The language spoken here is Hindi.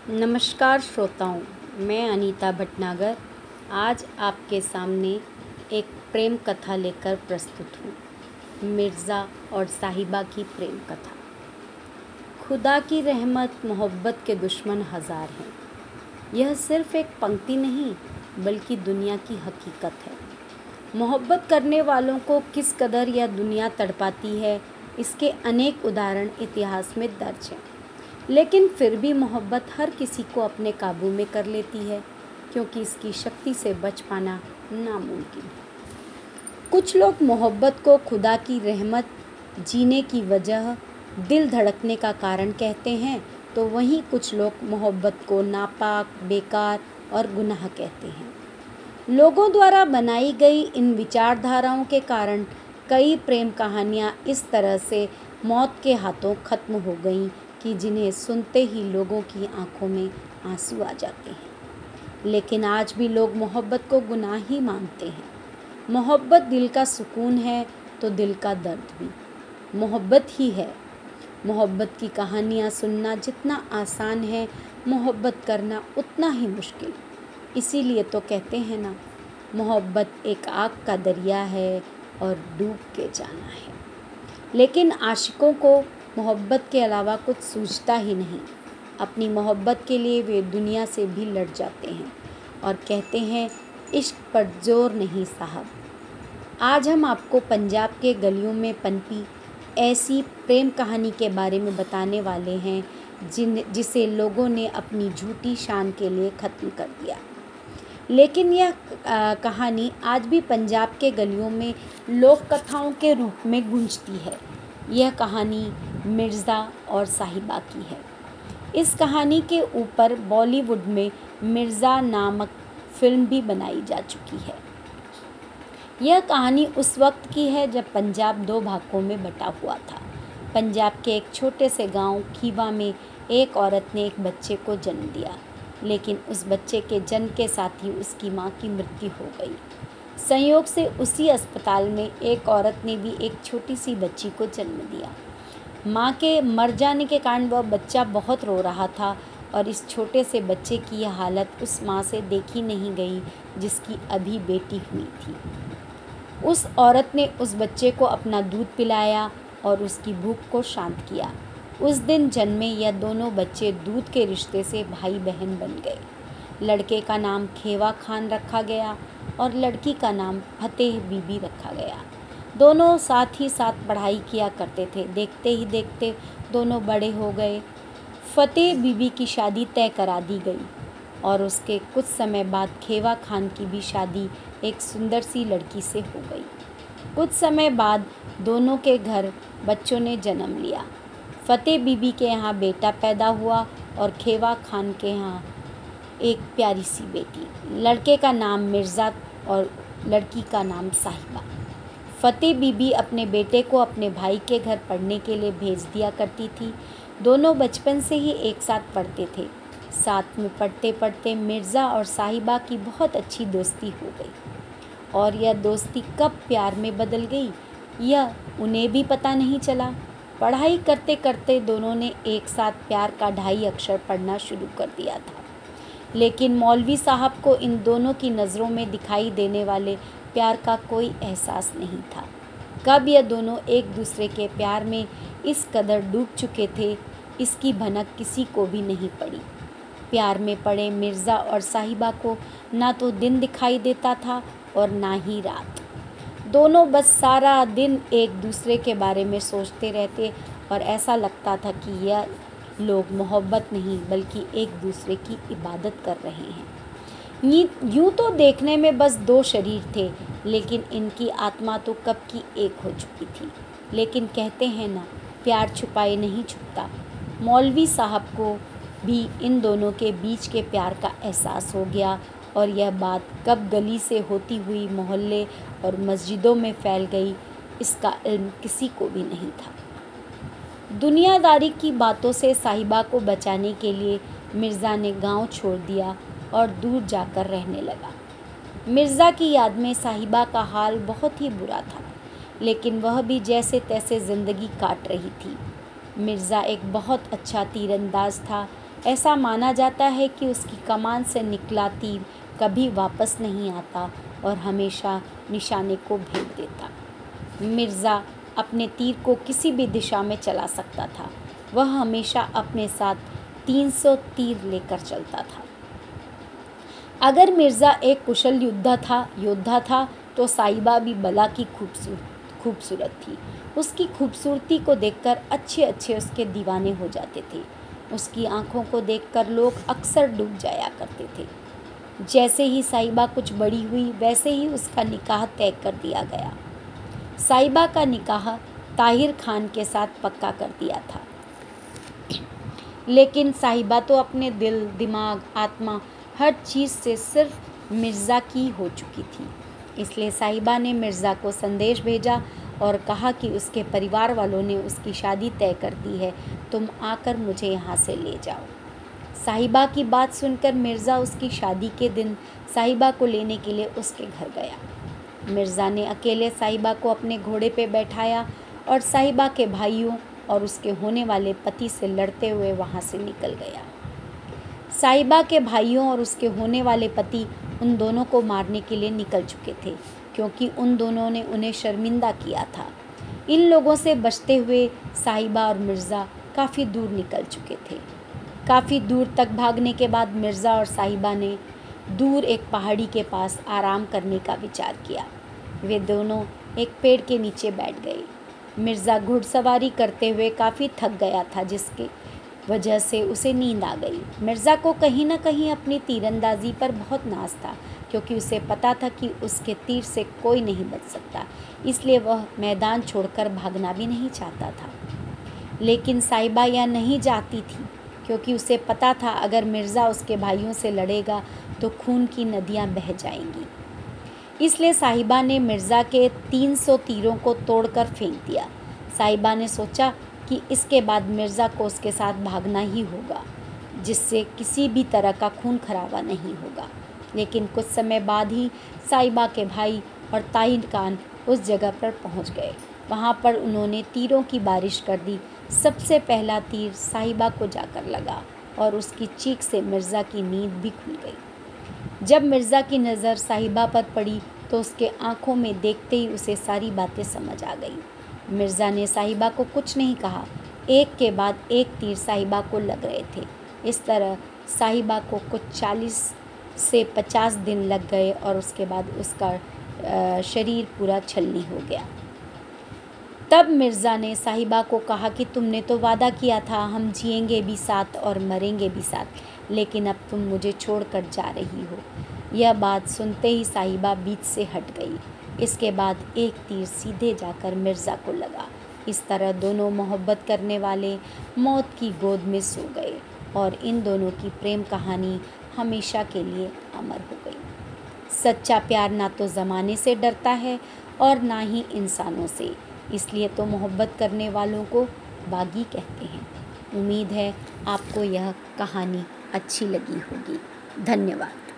नमस्कार श्रोताओं, मैं अनीता भटनागर। आज आपके सामने एक प्रेम कथा लेकर प्रस्तुत हूँ, मिर्ज़ा और साहिबा की प्रेम कथा। खुदा की रहमत, मोहब्बत के दुश्मन हज़ार हैं। यह सिर्फ़ एक पंक्ति नहीं, बल्कि दुनिया की हकीकत है। मोहब्बत करने वालों को किस कदर यह दुनिया तड़पाती है, इसके अनेक उदाहरण इतिहास में दर्ज हैं। लेकिन फिर भी मोहब्बत हर किसी को अपने काबू में कर लेती है, क्योंकि इसकी शक्ति से बच पाना नामुमकिन है। कुछ लोग मोहब्बत को खुदा की रहमत, जीने की वजह, दिल धड़कने का कारण कहते हैं तो वहीं कुछ लोग मोहब्बत को नापाक, बेकार और गुनाह कहते हैं। लोगों द्वारा बनाई गई इन विचारधाराओं के कारण कई प्रेम कहानियाँ इस तरह से मौत के हाथों ख़त्म हो गईं कि जिन्हें सुनते ही लोगों की आँखों में आँसू आ जाते हैं। लेकिन आज भी लोग मोहब्बत को गुनाह ही मानते हैं। मोहब्बत दिल का सुकून है तो दिल का दर्द भी। मोहब्बत ही है। मोहब्बत की कहानियाँ सुनना जितना आसान है, मोहब्बत करना उतना ही मुश्किल। इसीलिए तो कहते हैं ना, मोहब्बत एक आग का दरिया है और डूब के जाना है। लेकिन आशिकों को मोहब्बत के अलावा कुछ सूझता ही नहीं। अपनी मोहब्बत के लिए वे दुनिया से भी लड़ जाते हैं और कहते हैं, इश्क पर ज़ोर नहीं साहब। आज हम आपको पंजाब के गलियों में पनपी ऐसी प्रेम कहानी के बारे में बताने वाले हैं, जिन, जिसे लोगों ने अपनी झूठी शान के लिए ख़त्म कर दिया। लेकिन यह कहानी आज भी पंजाब के गलियों में लोक कथाओं के रूप में गूंजती है। यह कहानी मिर्ज़ा और साहिबा की है। इस कहानी के ऊपर बॉलीवुड में मिर्ज़ा नामक फ़िल्म भी बनाई जा चुकी है। यह कहानी उस वक्त की है जब पंजाब दो भागों में बटा हुआ था। पंजाब के एक छोटे से गाँव खीवा में एक औरत ने एक बच्चे को जन्म दिया, लेकिन उस बच्चे के जन्म के साथ ही उसकी माँ की मृत्यु हो गई। संयोग से उसी अस्पताल में एक औरत ने भी एक छोटी सी बच्ची को जन्म दिया। माँ के मर जाने के कारण वह बच्चा बहुत रो रहा था और इस छोटे से बच्चे की यह हालत उस माँ से देखी नहीं गई, जिसकी अभी बेटी हुई थी। उस औरत ने उस बच्चे को अपना दूध पिलाया और उसकी भूख को शांत किया। उस दिन जन्मे यह दोनों बच्चे दूध के रिश्ते से भाई बहन बन गए। लड़के का नाम खेवा खान रखा गया और लड़की का नाम फतेह बीबी रखा गया। दोनों साथ ही साथ पढ़ाई किया करते थे। देखते ही देखते दोनों बड़े हो गए। फ़तेह बीबी की शादी तय करा दी गई और उसके कुछ समय बाद खेवा खान की भी शादी एक सुंदर सी लड़की से हो गई। कुछ समय बाद दोनों के घर बच्चों ने जन्म लिया। फ़तेह बीबी के यहाँ बेटा पैदा हुआ और खेवा खान के यहाँ एक प्यारी सी बेटी। लड़के का नाम मिर्ज़ा और लड़की का नाम साहिबा। फ़तेह बीबी अपने बेटे को अपने भाई के घर पढ़ने के लिए भेज दिया करती थी। दोनों बचपन से ही एक साथ पढ़ते थे। साथ में पढ़ते पढ़ते मिर्ज़ा और साहिबा की बहुत अच्छी दोस्ती हो गई। और यह दोस्ती कब प्यार में बदल गई, यह उन्हें भी पता नहीं चला। पढ़ाई करते करते दोनों ने एक साथ प्यार का ढाई अक्षर पढ़ना शुरू कर दिया था। लेकिन मौलवी साहब को इन दोनों की नज़रों में दिखाई देने वाले प्यार का कोई एहसास नहीं था। कब यह दोनों एक दूसरे के प्यार में इस कदर डूब चुके थे, इसकी भनक किसी को भी नहीं पड़ी। प्यार में पड़े मिर्ज़ा और साहिबा को ना तो दिन दिखाई देता था और ना ही रात। दोनों बस सारा दिन एक दूसरे के बारे में सोचते रहते और ऐसा लगता था कि यह लोग मोहब्बत नहीं, बल्कि एक दूसरे की इबादत कर रहे हैं। यूँ तो देखने में बस दो शरीर थे, लेकिन इनकी आत्मा तो कब की एक हो चुकी थी। लेकिन कहते हैं ना, प्यार छुपाए नहीं छुपता। मौलवी साहब को भी इन दोनों के बीच के प्यार का एहसास हो गया, और यह बात कब गली से होती हुई मोहल्ले और मस्जिदों में फैल गई, इसका इल्म किसी को भी नहीं था। दुनियादारी की बातों से साहिबा को बचाने के लिए मिर्ज़ा ने गाँव छोड़ दिया और दूर जाकर रहने लगा। मिर्ज़ा की याद में साहिबा का हाल बहुत ही बुरा था, लेकिन वह भी जैसे तैसे ज़िंदगी काट रही थी। मिर्ज़ा एक बहुत अच्छा तीरंदाज था। ऐसा माना जाता है कि उसकी कमान से निकला तीर कभी वापस नहीं आता और हमेशा निशाने को भेज देता। मिर्ज़ा अपने तीर को किसी भी दिशा में चला सकता था। वह हमेशा अपने साथ 300 तीर लेकर चलता था। अगर मिर्ज़ा एक कुशल योद्धा था योद्धा था तो साहिबा भी बला की खूबसूरत खूबसूरत थी। उसकी खूबसूरती को देखकर अच्छे अच्छे उसके दीवाने हो जाते थे। उसकी आँखों को देखकर लोग अक्सर डूब जाया करते थे। जैसे ही साहिबा कुछ बड़ी हुई, वैसे ही उसका निकाह तय कर दिया गया। साहिबा का निकाह ताहिर खान के साथ पक्का कर दिया था। लेकिन साहिबा तो अपने दिल, दिमाग, आत्मा, हर चीज़ से सिर्फ़ मिर्ज़ा की हो चुकी थी। इसलिए साहिबा ने मिर्ज़ा को संदेश भेजा और कहा कि उसके परिवार वालों ने उसकी शादी तय कर दी है, तुम आकर मुझे यहाँ से ले जाओ। साहिबा की बात सुनकर मिर्ज़ा उसकी शादी के दिन साहिबा को लेने के लिए उसके घर गया। मिर्ज़ा ने अकेले साहिबा को अपने घोड़े पे बैठाया और साहिबा के भाइयों और उसके होने वाले पति से लड़ते हुए वहाँ से निकल गया। साहिबा के भाइयों और उसके होने वाले पति उन दोनों को मारने के लिए निकल चुके थे, क्योंकि उन दोनों ने उन्हें शर्मिंदा किया था। इन लोगों से बचते हुए साहिबा और मिर्ज़ा काफ़ी दूर निकल चुके थे। काफ़ी दूर तक भागने के बाद मिर्ज़ा और साहिबा ने दूर एक पहाड़ी के पास आराम करने का विचार किया। वे दोनों एक पेड़ के नीचे बैठ गए। मिर्ज़ा घुड़सवारी करते हुए काफ़ी थक गया था, जिसके वजह से उसे नींद आ गई। मिर्ज़ा को कहीं ना कहीं अपनी तीरंदाजी पर बहुत नाज था, क्योंकि उसे पता था कि उसके तीर से कोई नहीं बच सकता, इसलिए वह मैदान छोड़कर भागना भी नहीं चाहता था। लेकिन साहिबा यह नहीं जाती थी, क्योंकि उसे पता था, अगर मिर्ज़ा उसके भाइयों से लड़ेगा तो खून की नदियाँ बह जाएँगी। इसलिए साहिबा ने मिर्ज़ा के 300 तीरों को तोड़कर फेंक दिया। साहिबा ने सोचा कि इसके बाद मिर्ज़ा को उसके साथ भागना ही होगा, जिससे किसी भी तरह का खून खराबा नहीं होगा। लेकिन कुछ समय बाद ही साहिबा के भाई और ताहिर खान उस जगह पर पहुँच गए। वहाँ पर उन्होंने तीरों की बारिश कर दी। सबसे पहला तीर साहिबा को जाकर लगा और उसकी चीख से मिर्ज़ा की नींद भी खुल गई। जब मिर्ज़ा की नज़र साहिबा पर पड़ी तो उसके आँखों में देखते ही उसे सारी बातें समझ आ गई। मिर्ज़ा ने साहिबा को कुछ नहीं कहा। एक के बाद एक तीर साहिबा को लग रहे थे। इस तरह साहिबा को कुछ चालीस से पचास दिन लग गए और उसके बाद उसका शरीर पूरा छलनी हो गया। तब मिर्ज़ा ने साहिबा को कहा कि तुमने तो वादा किया था, हम जिएँगे भी साथ और मरेंगे भी साथ। लेकिन अब तुम मुझे छोड़कर जा रही हो। यह बात सुनते ही साहिबा बीच से हट गई। इसके बाद एक तीर सीधे जाकर मिर्ज़ा को लगा। इस तरह दोनों मोहब्बत करने वाले मौत की गोद में सो गए और इन दोनों की प्रेम कहानी हमेशा के लिए अमर हो गई। सच्चा प्यार ना तो ज़माने से डरता है और ना ही इंसानों से। इसलिए तो मोहब्बत करने वालों को बागी कहते हैं। उम्मीद है आपको यह कहानी अच्छी लगी होगी। धन्यवाद।